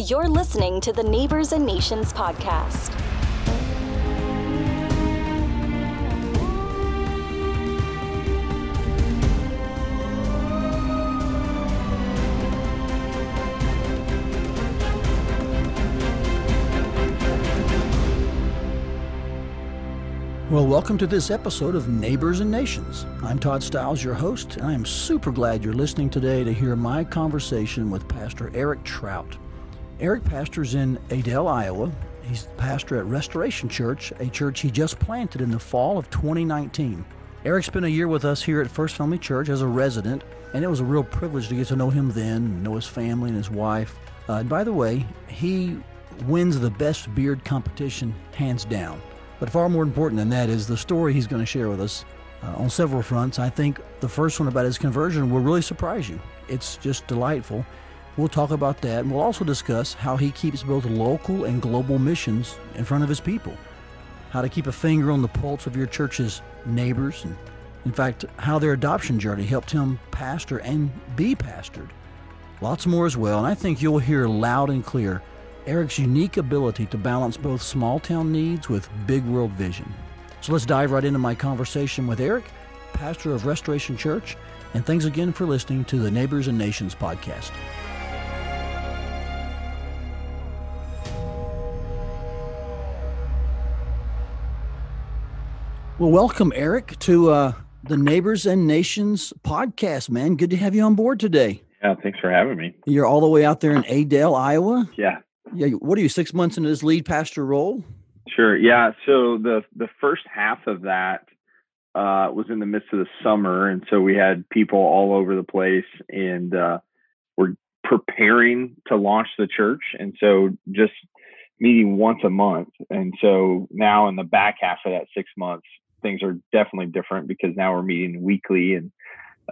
You're listening to the Neighbors and Nations podcast. Well, welcome to this episode of Neighbors and Nations. I'm Todd Stiles, your host, and I am super glad you're listening today to hear my conversation with Pastor Eric Trout. Eric pastors in Adel, Iowa. He's the pastor at Restoration Church, a church he just planted in the fall of 2019. Eric spent a year with us here at First Family Church as a resident, and it was a real privilege to get to know him then, know his family and his wife. Uh, and by the way, he wins the best beard competition hands down. But far more important than that is the story he's going to share with us uh, on several fronts. I think the first one about his conversion will really surprise you. It's just delightful. We'll talk about that, and we'll also discuss how he keeps both local and global missions in front of his people, how to keep a finger on the pulse of your church's neighbors, and in fact, how their adoption journey helped him pastor and be pastored. Lots more as well, and I think you'll hear loud and clear Eric's unique ability to balance both small town needs with big world vision. So let's dive right into my conversation with Eric, pastor of Restoration Church, and thanks again for listening to the Neighbors and Nations podcast. Well, welcome, Eric, to uh, the Neighbors and Nations podcast, man. Good to have you on board today. Yeah, thanks for having me. You're all the way out there in Adel, Iowa. Yeah, yeah, what are you six months into this lead pastor role? Sure. Yeah. So the the first half of that uh, was in the midst of the summer, and so we had people all over the place, and uh, we're preparing to launch the church, and so just meeting once a month, and so now in the back half of that six months, things are definitely different because now we're meeting weekly and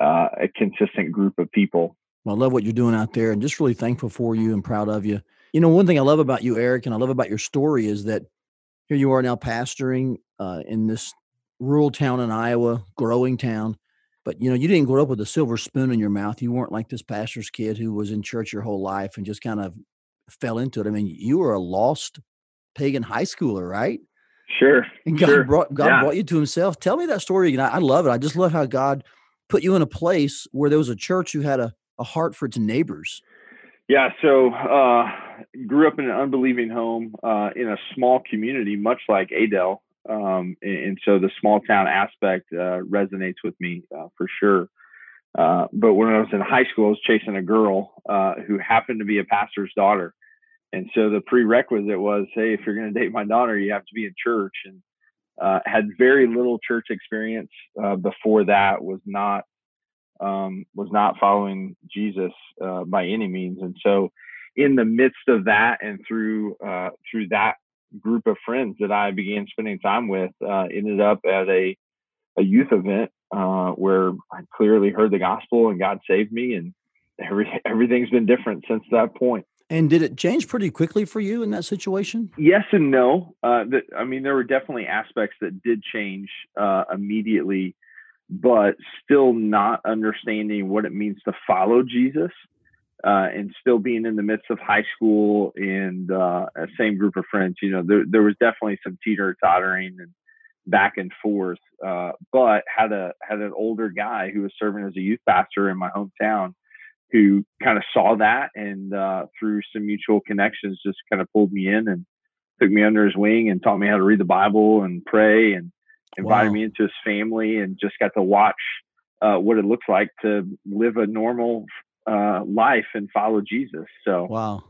uh, a consistent group of people. Well, I love what you're doing out there, and just really thankful for you and proud of you you know, one thing I love about you, Eric, and I love about your story is that here you are now pastoring uh, in this rural town in Iowa, growing town. But you know, you didn't grow up with a silver spoon in your mouth. You weren't like this pastor's kid who was in church your whole life and just kind of fell into it. I mean, you were a lost pagan high schooler, right? Sure. And God sure. brought God yeah. brought you to Himself. Tell me that story again. I, I love it. I just love how God put you in a place where there was a church who had a, a heart for its neighbors. Yeah, so uh, grew up in an unbelieving home uh, in a small community, much like Adel, um, and, and, so the small town aspect uh, resonates with me uh, for sure. Uh, but when I was in high school, I was chasing a girl uh, who happened to be a pastor's daughter, and so the prerequisite was, hey, if you're going to date my daughter, you have to be in church, and had very little church experience before that. Was not um, was not following Jesus uh, by any means, and so in the midst of that and through uh, through that group of friends that I began spending time with, uh, ended up at a a youth event uh, where I clearly heard the gospel and God saved me, and every everything's been different since that point. And did it change pretty quickly for you in that situation? Yes and no. Uh, the, I mean, there were definitely aspects that did change uh, immediately but still not understanding what it means to follow Jesus uh, and still being in the midst of high school and uh, same group of friends. You know, there, there was definitely some teeter tottering and back and forth, uh, but had a had an older guy who was serving as a youth pastor in my hometown who kind of saw that and uh, through some mutual connections just kind of pulled me in and took me under his wing and taught me how to read the Bible and pray and invited wow. me into his family and just got to watch uh, what it looks like to live a normal uh, life and follow Jesus. So wow,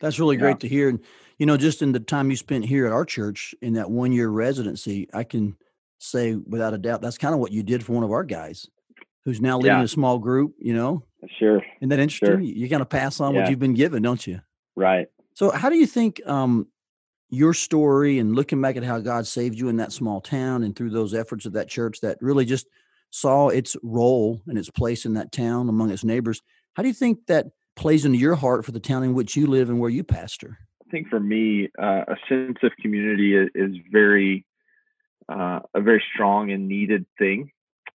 that's really great to hear. And you know, just in the time you spent here at our church in that one year residency, I can say without a doubt that's kind of what you did for one of our guys who's now leading yeah. a small group. You know, sure. Isn't that interesting? Sure. You kind of pass on yeah. what you've been given, don't you? Right. So, how do you think um, your story and looking back at how God saved you in that small town and through those efforts of that church that really just saw its role and its place in that town among its neighbors. How do you think that plays into your heart for the town in which you live and where you pastor? I think for me, uh, a sense of community is, very uh, a very strong and needed thing.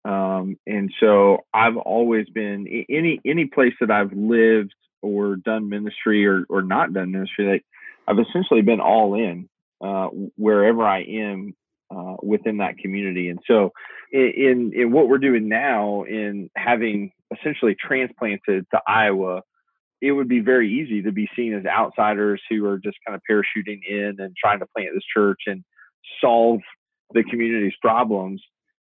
Um, and so I've always been any any place that I've lived or done ministry or or not done ministry. Like I've essentially been all in uh, wherever I am uh, within that community. And so, in in what we're doing now, in having essentially transplanted to Iowa, it would be very easy to be seen as outsiders who are just kind of parachuting in and trying to plant this church and solve the community's problems.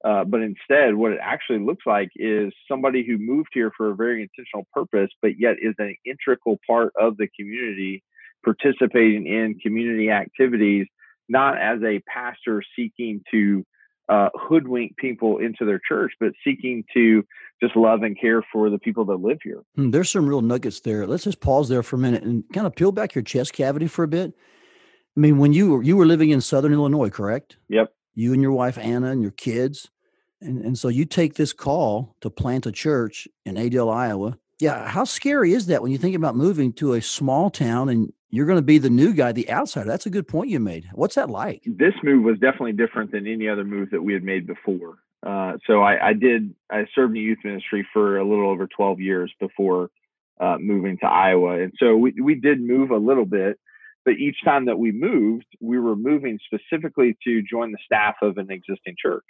Uh, but instead, what it actually looks like is somebody who moved here for a very intentional purpose, but yet is an integral part of the community, participating in community activities, not as a pastor seeking to uh, hoodwink people into their church, but seeking to just love and care for the people that live here. Hmm, there's some real nuggets there. Let's just pause there for a minute and kind of peel back your chest cavity for a bit. I mean, when you were you were living in Southern Illinois, correct? Yep you and your wife Anna and your kids. And, and so you take this call to plant a church in Adel, Iowa. Yeah, how scary is that when you think about moving to a small town and you're going to be the new guy, the outsider? That's a good point you made. What's that like? This move was definitely different than any other move that we had made before. Uh, so I, I, did, I served in youth ministry for a little over 12 years before uh, moving to Iowa. And so we, we did move a little bit, but each time that we moved, we were moving specifically to join the staff of an existing church.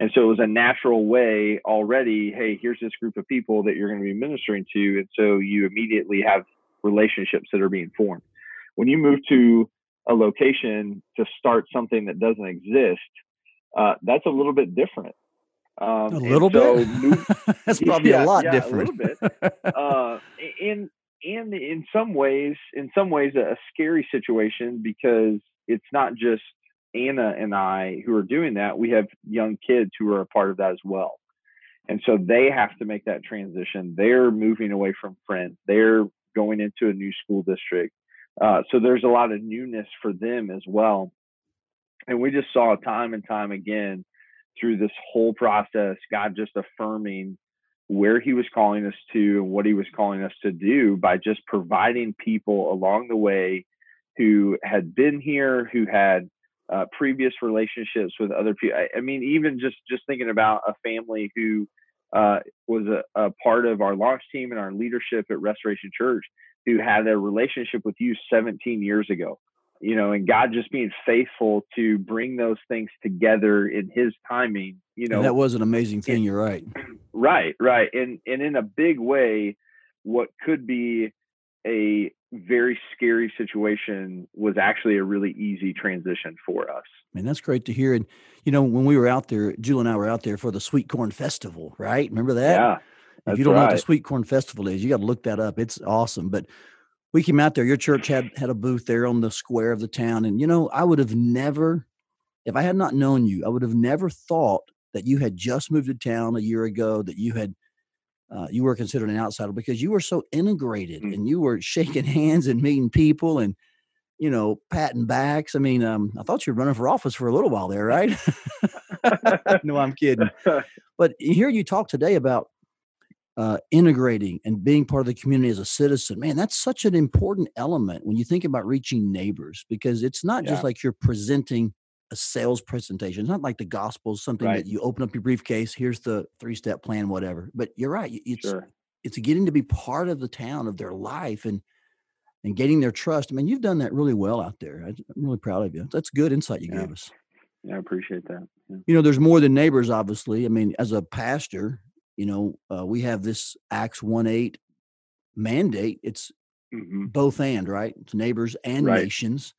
And so it was a natural way already, hey, here's this group of people that you're going to be ministering to. And so you immediately have relationships that are being formed. When you move to a location to start something that doesn't exist, uh, that's a little bit different. Um, a little so bit. Move, that's probably yeah, a lot yeah, different. A little bit. Uh, and and in some ways, in some ways, a, scary situation because it's not just Anna and I who are doing that. We have young kids who are a part of that as well. And so they have to make that transition. They're moving away from friends. They're going into a new school district. Uh, so there's a lot of newness for them as well. And we just saw time and time again through this whole process, God just affirming where he was calling us to and what he was calling us to do by just providing people along the way who had been here, who had uh, previous relationships with other people. I, I, mean, even just just thinking about a family who uh, was a, a, part of our launch team and our leadership at Restoration Church, who had a relationship with you 17 years ago you know, and God just being faithful to bring those things together in His timing. You know, and that was an amazing thing. You're right. Right, right, and and in a big way, what could be a very scary situation was actually a really easy transition for us. And that's great to hear. And you know, when we were out there, Julie and I were out there for the Sweet Corn Festival, right? Remember that? Yeah. If you don't right. know what the Sweet Corn Festival is, you got to look that up. It's awesome. But we came out there. Your church had had a booth there on the square of the town, and you know, I would have never, if I had not known you, I would have never thought that you had just moved to town a year ago. That you had, uh, you were considered an outsider because you were so integrated mm-hmm. and you were shaking hands and meeting people and, you know, patting backs. I mean, um, I thought you were running for office for a little while there, right? no, I'm kidding. But here you talk today about uh, integrating and being part of the community as a citizen, man, that's such an important element when you think about reaching neighbors because it's not yeah. just like you're presenting a sales presentation. It's not like the gospel is something right. that you open up your briefcase, here's the three step plan, whatever. But you're right. It's, sure. it's getting to be part of the town of their life and, and getting their trust. I mean, you've done that really well out there. I'm really proud of you. That's good insight you yeah. gave us. Yeah, I appreciate that. Yeah. You know, there's more than neighbors, obviously. I mean, as a pastor, you know, uh, we have this Acts 1 8 mandate. It's mm-hmm. both and, right? It's neighbors and right. nations.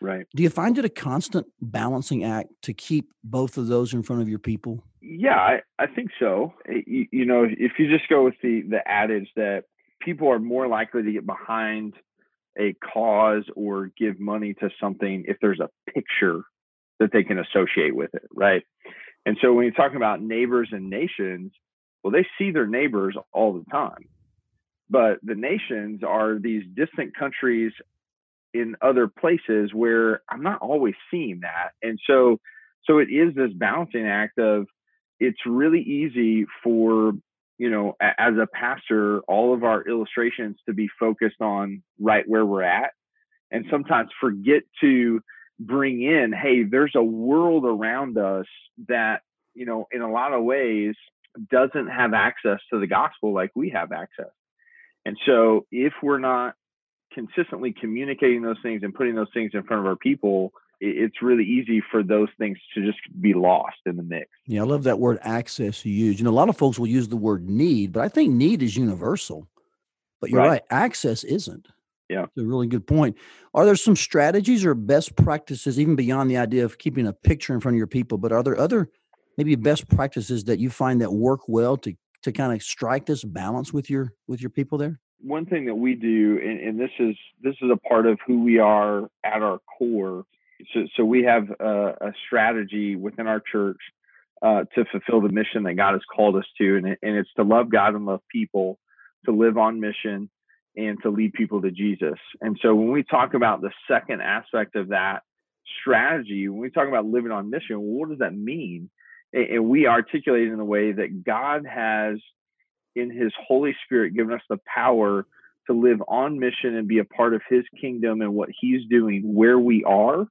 Right. Do you find it a constant balancing act to keep both of those in front of your people? Yeah, I, I think so. Eh, you, you know, if you just go with the the adage that people are more likely to get behind a cause or give money to something if there's a picture that they can associate with it, right? And so when you're talking about neighbors and nations, well, they see their neighbors all the time. But the nations are these distant countries in other places where I'm not always seeing that. And so so it is this balancing act of it's really easy for you know as a pastor all of our illustrations to be focused on right where we're at and sometimes forget to bring in hey there's a world around us that you know in a lot of ways doesn't have access to the gospel like we have access. And so if we're not consistently communicating those things and putting those things in front of our people, it's really easy for those things to just be lost in the mix. Yeah, I love that word access you use. You know, a lot of folks will use the word need, but I think need is universal. But you're right, right access isn't. Yeah. It's a really good point. Are there some strategies or best practices, even beyond the idea of keeping a picture in front of your people, but are there other maybe best practices that you find that work well to to kind of strike this balance with your with your people there? One thing that we do, and, and this is this is a part of who we are at our core. So, so we have a, a strategy within our church uh, to fulfill the mission that God has called us to, and, and it's to love God and love people, to live on mission, and to lead people to Jesus. And so when we talk about the second aspect of that strategy, when we talk about living on mission, what does that mean? And we articulate it in the way that God has, in His Holy Spirit, given us the power to live on mission and be a part of His kingdom and what He's doing where we are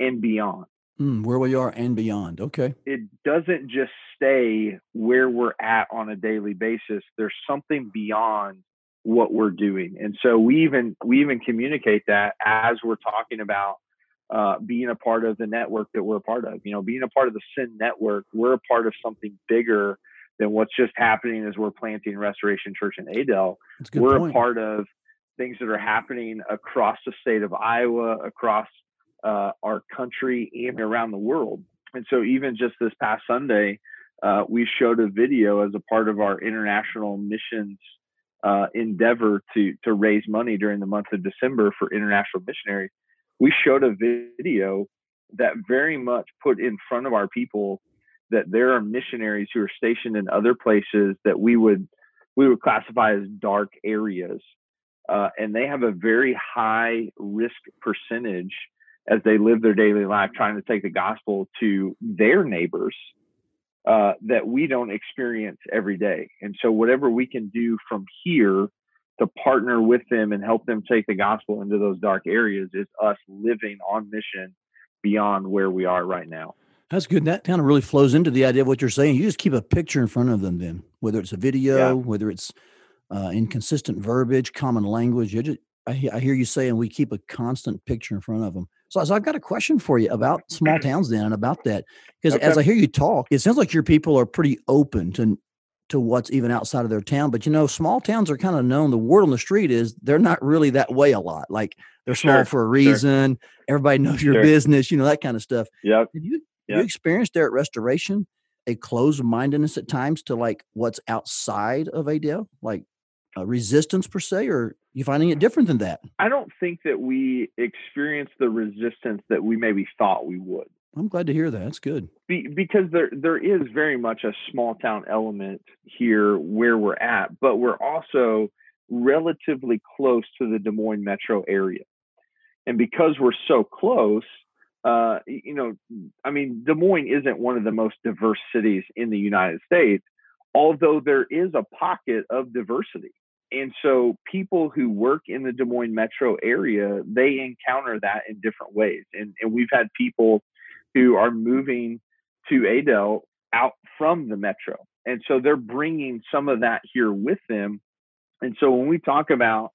and beyond. Mm, where we are and beyond. Okay. It doesn't just stay where we're at on a daily basis. There's something beyond what we're doing. And so we even we even communicate that as we're talking about uh, being a part of the network that we're a part of. You know, being a part of the Send Network, we're a part of something bigger than what's just happening as we're planting Restoration Church in Adel. We're point. a part of things that are happening across the state of Iowa, across uh, our country, and around the world. And so, even just this past Sunday, uh, we showed a video as a part of our international missions uh, endeavor to to raise money during the month of December for international missionaries, we showed a video that very much put in front of our people that there are missionaries who are stationed in other places that we would we would classify as dark areas, uh, and they have a very high risk percentage as they live their daily life trying to take the gospel to their neighbors uh, that we don't experience every day. And so, whatever we can do from here to partner with them and help them take the gospel into those dark areas is us living on mission beyond where we are right now. That's good. That kind of really flows into the idea of what you're saying. You just keep a picture in front of them, then, whether it's a video, yeah. whether it's uh, inconsistent verbiage, common language. You just, I, I hear you saying we keep a constant picture in front of them. So, so I've got a question for you about small towns then and about that. Because okay. as I hear you talk, it sounds like your people are pretty open to to what's even outside of their town. But you know, small towns are kind of known. The word on the street is they're not really that way a lot. Like they're small sure, for a reason. Sure. Everybody knows your sure. business, you know, that kind of stuff. Have you, yep. you experienced there at Restoration a closed mindedness at times to like what's outside of Adel? Like uh, resistance per se, or you finding it different than that? I don't think that we experienced the resistance that we maybe thought we would. I'm glad to hear that. That's good. Be, because there there is very much a small town element here where we're at, but we're also relatively close to the Des Moines metro area. And because we're so close, uh, you know, I mean, Des Moines isn't one of the most diverse cities in the United States, although there is a pocket of diversity and so people who work in the Des Moines metro area, they encounter that in different ways. And, and we've had people who are moving to Adel out from the metro. And so they're bringing some of that here with them. And so when we talk about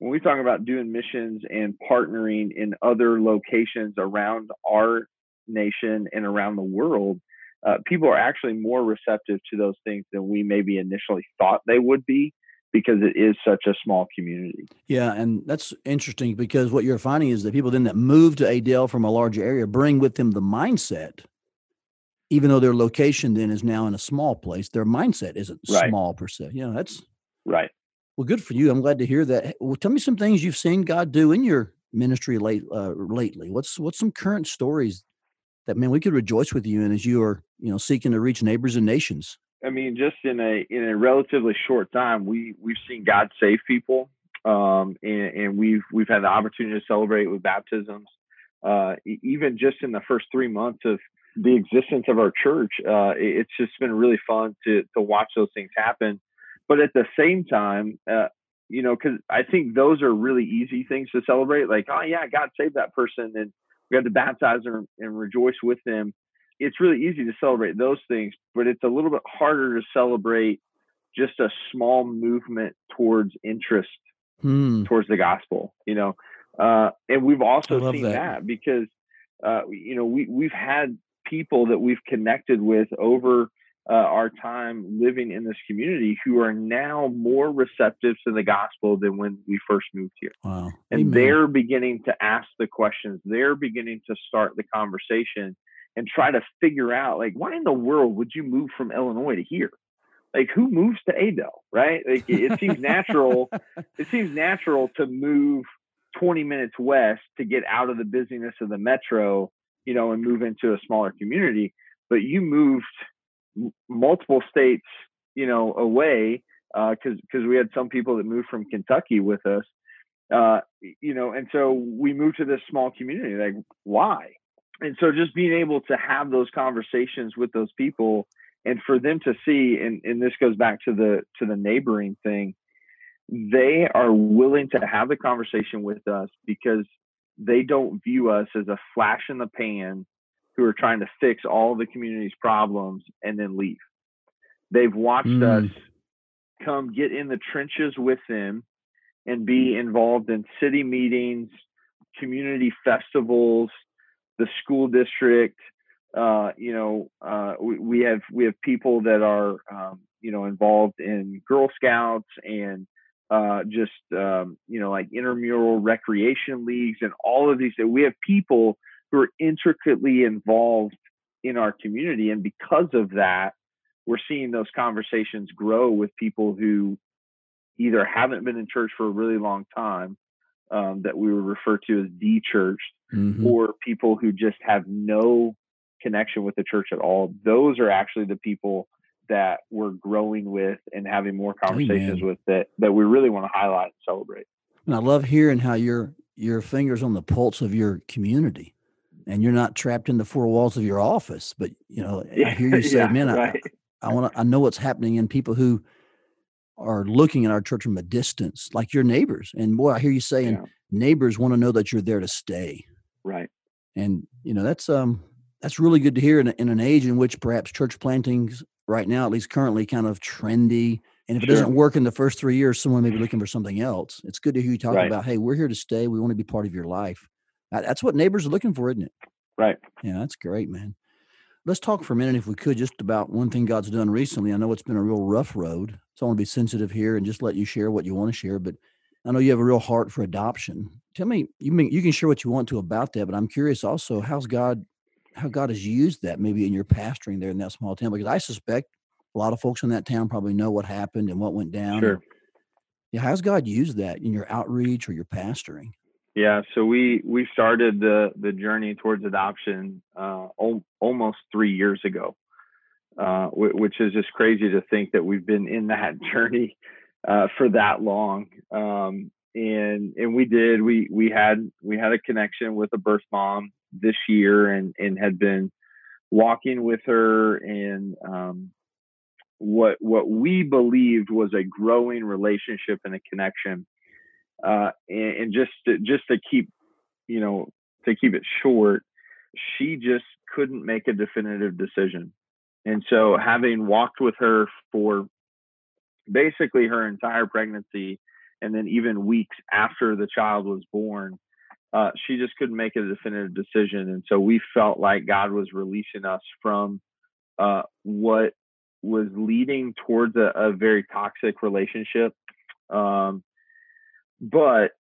when we talk about doing missions and partnering in other locations around our nation and around the world, uh, people are actually more receptive to those things than we maybe initially thought they would be because it is such a small community. Yeah, and that's interesting because what you're finding is that people then that move to Adel from a larger area bring with them the mindset, even though their location then is now in a small place, their mindset isn't right. small per se. Yeah, that's right. Well, good for you. I'm glad to hear that. Well, tell me some things you've seen God do in your ministry late uh, lately. What's what's some current stories that man we could rejoice with you in as you are you know seeking to reach neighbors and nations. I mean, just in a in a relatively short time, we we've seen God save people, um, and, and, we've we've had the opportunity to celebrate with baptisms. Uh, even just in the first three months of the existence of our church, uh, it's just been really fun to to watch those things happen. But at the same time, uh, you know, because I think those are really easy things to celebrate. Like, oh yeah, God saved that person, and we had to baptize them and rejoice with them it's really easy to celebrate those things, but it's a little bit harder to celebrate just a small movement towards interest Hmm. towards the gospel. You know, uh, and we've also seen that. that, because uh, you know we we've had people that we've connected with over uh, our time living in this community who are now more receptive to the gospel than when we first moved here Wow. and Amen. they're beginning to ask the questions they're beginning to start the conversation and try to figure out like why in the world would you move from illinois to here like who moves to adel right like it, it seems natural it seems natural to move 20 minutes west to get out of the busyness of the metro you know and move into a smaller community but you moved multiple states you know away because because we had some people that moved from kentucky with us uh, you know, and so we moved to this small community. Like, why? And so just being able to have those conversations with those people, and for them to see, and and this goes back to the to the neighboring thing, they are willing to have the conversation with us because they don't view us as a flash in the pan who are trying to fix all the community's problems and then leave. They've watched Mm. us come get in the trenches with them and be involved in city meetings, community festivals, the school district. Uh, you know, uh, we, we have we have people that are um, you know involved in Girl Scouts and uh, just um, you know like intramural recreation leagues and all of these. That we have people who are intricately involved in our community, and because of that, we're seeing those conversations grow with people who either haven't been in church for a really long time um, that we would refer to as de-churched Mhm. or people who just have no connection with the church at all those are actually the people that we're growing with and having more conversations Amen. with that that we really want to highlight and celebrate And I love hearing how your your fingers on the pulse of your community, and you're not trapped in the four walls of your office. But you know, I hear you say, Yeah, "Man, I, right. I want to. I know what's happening in people who are looking at our church from a distance, like your neighbors. And boy, I hear you saying Yeah, neighbors want to know that you're there to stay. right And you know, that's um that's really good to hear in, in an age in which perhaps church plantings right now, at least currently, kind of trendy. And if it Sure. doesn't work in the first three years, someone may be looking for something else. It's good to hear you talk Right. about, hey, we're here to stay. We want to be part of your life. That- That's what neighbors are looking for, isn't it? right Yeah, that's great, man. Let's talk for a minute, if we could, just about one thing God's done recently. I know it's been a real rough road, so I want to be sensitive here and just let you share what you want to share. But I know you have a real heart for adoption. Tell me, you mean you can share what you want to about that, but I'm curious also how's God, how God has used that maybe in your pastoring there in that small town, because I suspect a lot of folks in that town probably know what happened and what went down. sure yeah, how's God used that in your outreach or your pastoring? Yeah, so we we started the the journey towards adoption uh, al- almost three years ago, uh, wh- which is just crazy to think that we've been in that journey uh, for that long. Um, and and we did we we had we had a connection with a birth mom this year and and had been walking with her and um, what what we believed was a growing relationship and a connection uh, and, and just to, just to keep you know to keep it short she just couldn't make a definitive decision. And so having walked with her for basically her entire pregnancy and then even weeks after the child was born uh, she just couldn't make a definitive decision. And so we felt like god was releasing us from uh, what was leading towards a, a very toxic relationship um, but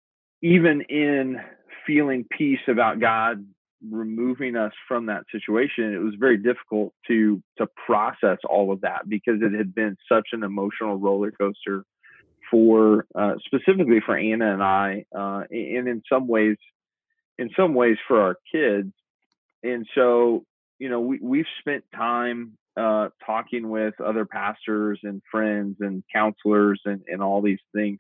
even in feeling peace about God removing us from that situation, it was very difficult to to process all of that because it had been such an emotional roller coaster for uh, specifically for Anna and I, uh, and in some ways, in some ways for our kids. And so, you know, we we've spent time uh, talking with other pastors and friends and counselors and and all these things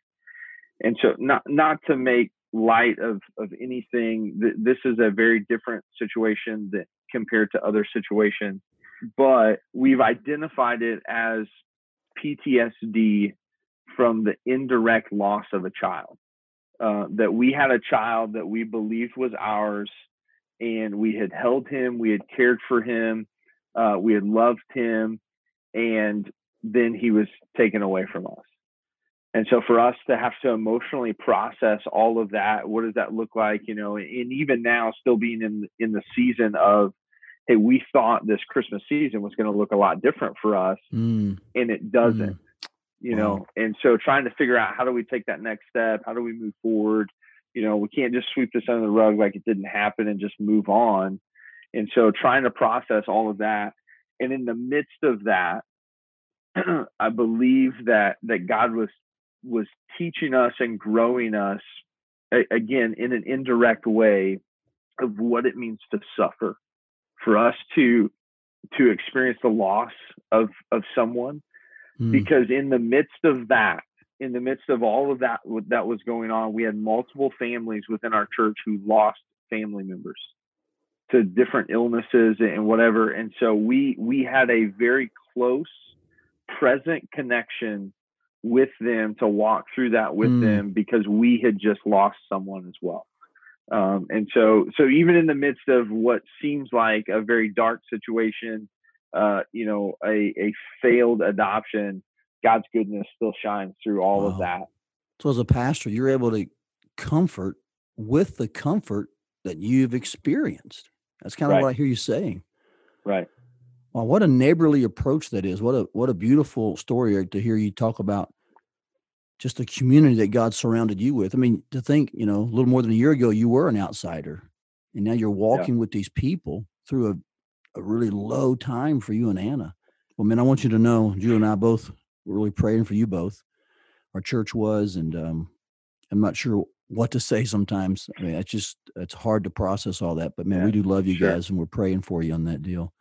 and so not not to make light of of anything th- this is a very different situation that compared to other situations but we've identified it as PTSD from the indirect loss of a child uh, that we had a child that we believed was ours and we had held him we had cared for him uh, we had loved him and then he was taken away from us. And so for us to have to emotionally process all of that, what does that look like? You know, and even now still being in in the season of, hey, we thought this Christmas season was going to look a lot different for us, mm. and it doesn't. Mm. You wow. know, and so trying to figure out how do we take that next step? How do we move forward? You know, we can't just sweep this under the rug like it didn't happen and just move on. And so trying to process all of that. And in the midst of that, I believe that that God was was teaching us and growing us again in an indirect way of what it means to suffer for us to to experience the loss of of someone mm. because in the midst of that in the midst of all of that that was going on we had multiple families within our church who lost family members to different illnesses and whatever and so we we had a very close present connection with them to walk through that with mm. them because we had just lost someone as well um, and so so even in the midst of what seems like a very dark situation uh, you know a, a failed adoption god's goodness still shines through all wow. of that so as a pastor you're able to comfort with the comfort that you've experienced that's kind of right. what I hear you saying. Right. Well, what a neighborly approach that is. What a what a beautiful story to hear you talk about just the community that God surrounded you with. I mean, to think, you know, a little more than a year ago you were an outsider. And now you're walking yeah. with these people through a, a really low time for you and Anna. Well, man, I want you to know, Julie and I both were really praying for you both. Our church was, and um, I'm not sure what to say sometimes. I mean, it's just it's hard to process all that. But man, yeah, we do love you sure. guys, and we're praying for you on that deal.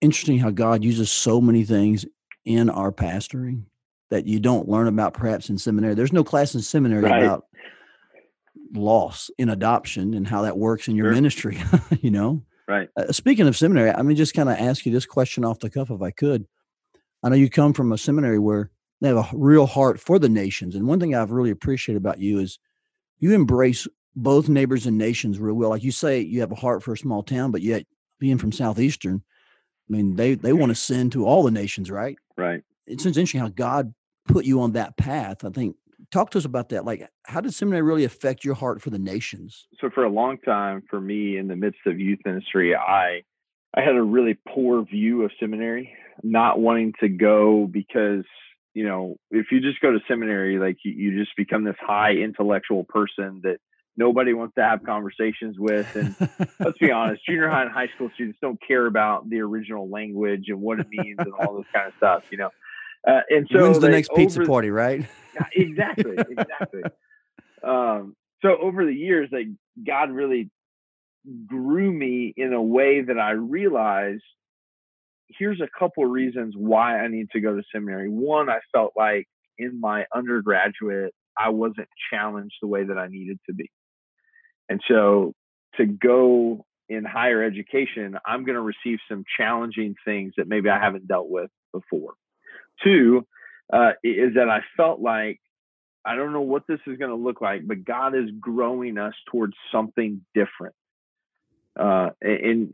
Interesting how God uses so many things in our pastoring that you don't learn about perhaps in seminary. There's no class in seminary right. about loss in adoption and how that works in your sure. ministry. you know, right? Uh, speaking of seminary, I mean, just kind of ask you this question off the cuff, if I could. I know you come from a seminary where they have a real heart for the nations, and one thing I've really appreciated about you is you embrace both neighbors and nations real well. Like you say, you have a heart for a small town, but yet being from southeastern, I mean, they they want to send to all the nations, right? Right. It's interesting how God put you on that path. I think. Talk to us about that. Like, how did seminary really affect your heart for the nations? So, for a long time, for me, in the midst of youth ministry, I I had a really poor view of seminary, not wanting to go because you know, if you just go to seminary, like you, you just become this high intellectual person that nobody wants to have conversations with. And let's be honest, junior high and high school students don't care about the original language and what it means and all this kind of stuff, you know. Uh, and so when's the next pizza party, right? exactly, exactly. um, so over the years, like God really grew me in a way that I realized here's a couple of reasons why I need to go to seminary. One, I felt like in my undergraduate, I wasn't challenged the way that I needed to be. And so to go in higher education, I'm going to receive some challenging things that maybe I haven't dealt with before. Two, uh, is that I felt like I don't know what this is going to look like, but God is growing us towards something different. Uh, and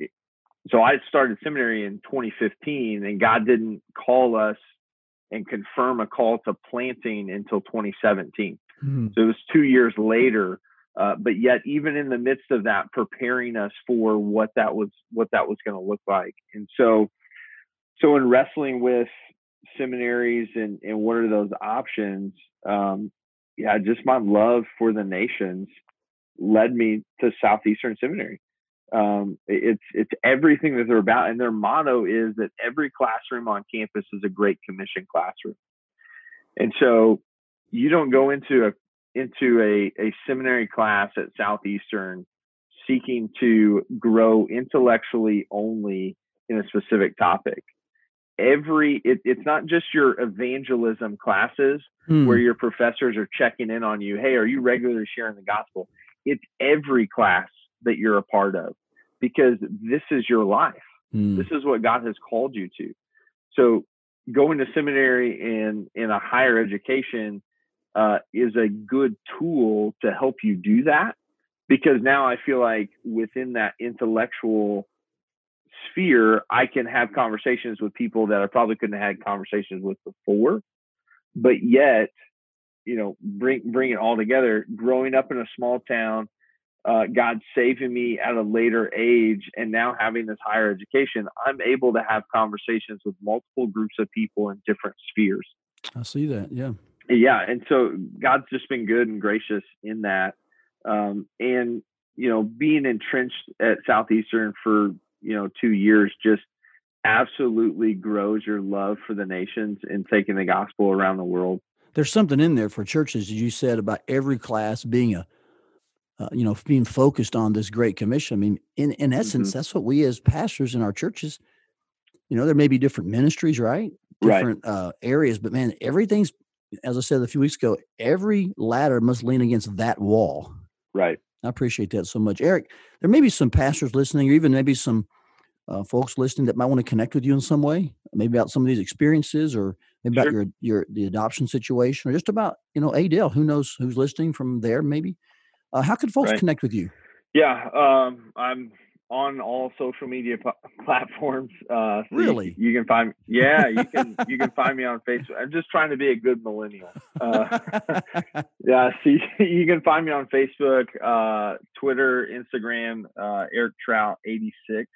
so I started seminary in 2015, and God didn't call us and confirm a call to planting until 2017. Mm-hmm. So it was two years later. Uh, but yet, even in the midst of that, preparing us for what that was, what that was going to look like. And so, so in wrestling with seminaries and and what are those options, um, yeah, just my love for the nations led me to Southeastern Seminary um, it's it's everything that they're about, and their motto is that every classroom on campus is a great commission classroom. And so you don't go into a into a, a seminary class at Southeastern seeking to grow intellectually only in a specific topic. Every it, it's not just your evangelism classes hmm. where your professors are checking in on you. Hey, are you regularly sharing the gospel? It's every class that you're a part of because this is your life. Mm. This is what God has called you to. So going to seminary and in a higher education uh, is a good tool to help you do that because now I feel like within that intellectual sphere, I can have conversations with people that I probably couldn't have had conversations with before. But yet, you know, bring bring it all together. Growing up in a small town, uh, God saving me at a later age, and now having this higher education, I'm able to have conversations with multiple groups of people in different spheres. I see that. Yeah. Yeah, and so God's just been good and gracious in that. Um, and you know, being entrenched at Southeastern for you know two years just absolutely grows your love for the nations and taking the gospel around the world. There's something in there for churches, as you said, about every class being a, uh, you know, being focused on this Great Commission. I mean, in in essence, mm-hmm. that's what we as pastors in our churches, you know, there may be different ministries, right? Different right. Uh, areas, but man, everything's, as I said a few weeks ago, every ladder must lean against that wall. Right. I appreciate that so much, Eric. There may be some pastors listening, or even maybe some uh, folks listening that might want to connect with you in some way, maybe about some of these experiences, or maybe sure. about your your the adoption situation, or just about you know Adel. Who knows who's listening from there? Maybe. Uh, how could folks right. connect with you? Yeah, um, I'm on all social media p- platforms. Uh, so really? You, you, can find yeah, you can you can find me on Facebook. I'm just trying to be a good millennial. Uh, yeah, see, so you, you, can find me on Facebook, uh, Twitter, Instagram, uh, Eric Trout eighty six.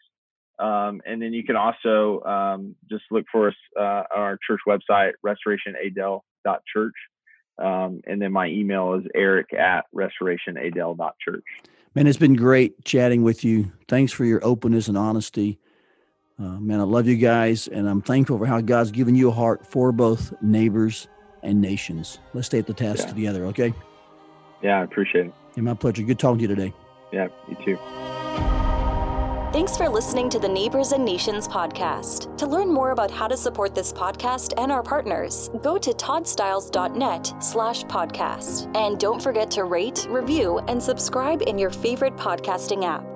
Um, and then you can also um, just look for us uh, on our church website, restorationadel.church. Um, and then my email is eric at restorationadel.church. Man, it's been great chatting with you. Thanks for your openness and honesty. Uh, man, I love you guys, and I'm thankful for how God's given you a heart for both neighbors and nations. Let's stay at the task yeah. together, okay? Yeah, I appreciate it. Yeah, my pleasure. Good talking to you today. Yeah, you too. Thanks for listening to the Neighbors and Nations podcast. To learn more about how to support this podcast and our partners, go to toddstiles.net slash podcast. And don't forget to rate, review, and subscribe in your favorite podcasting app.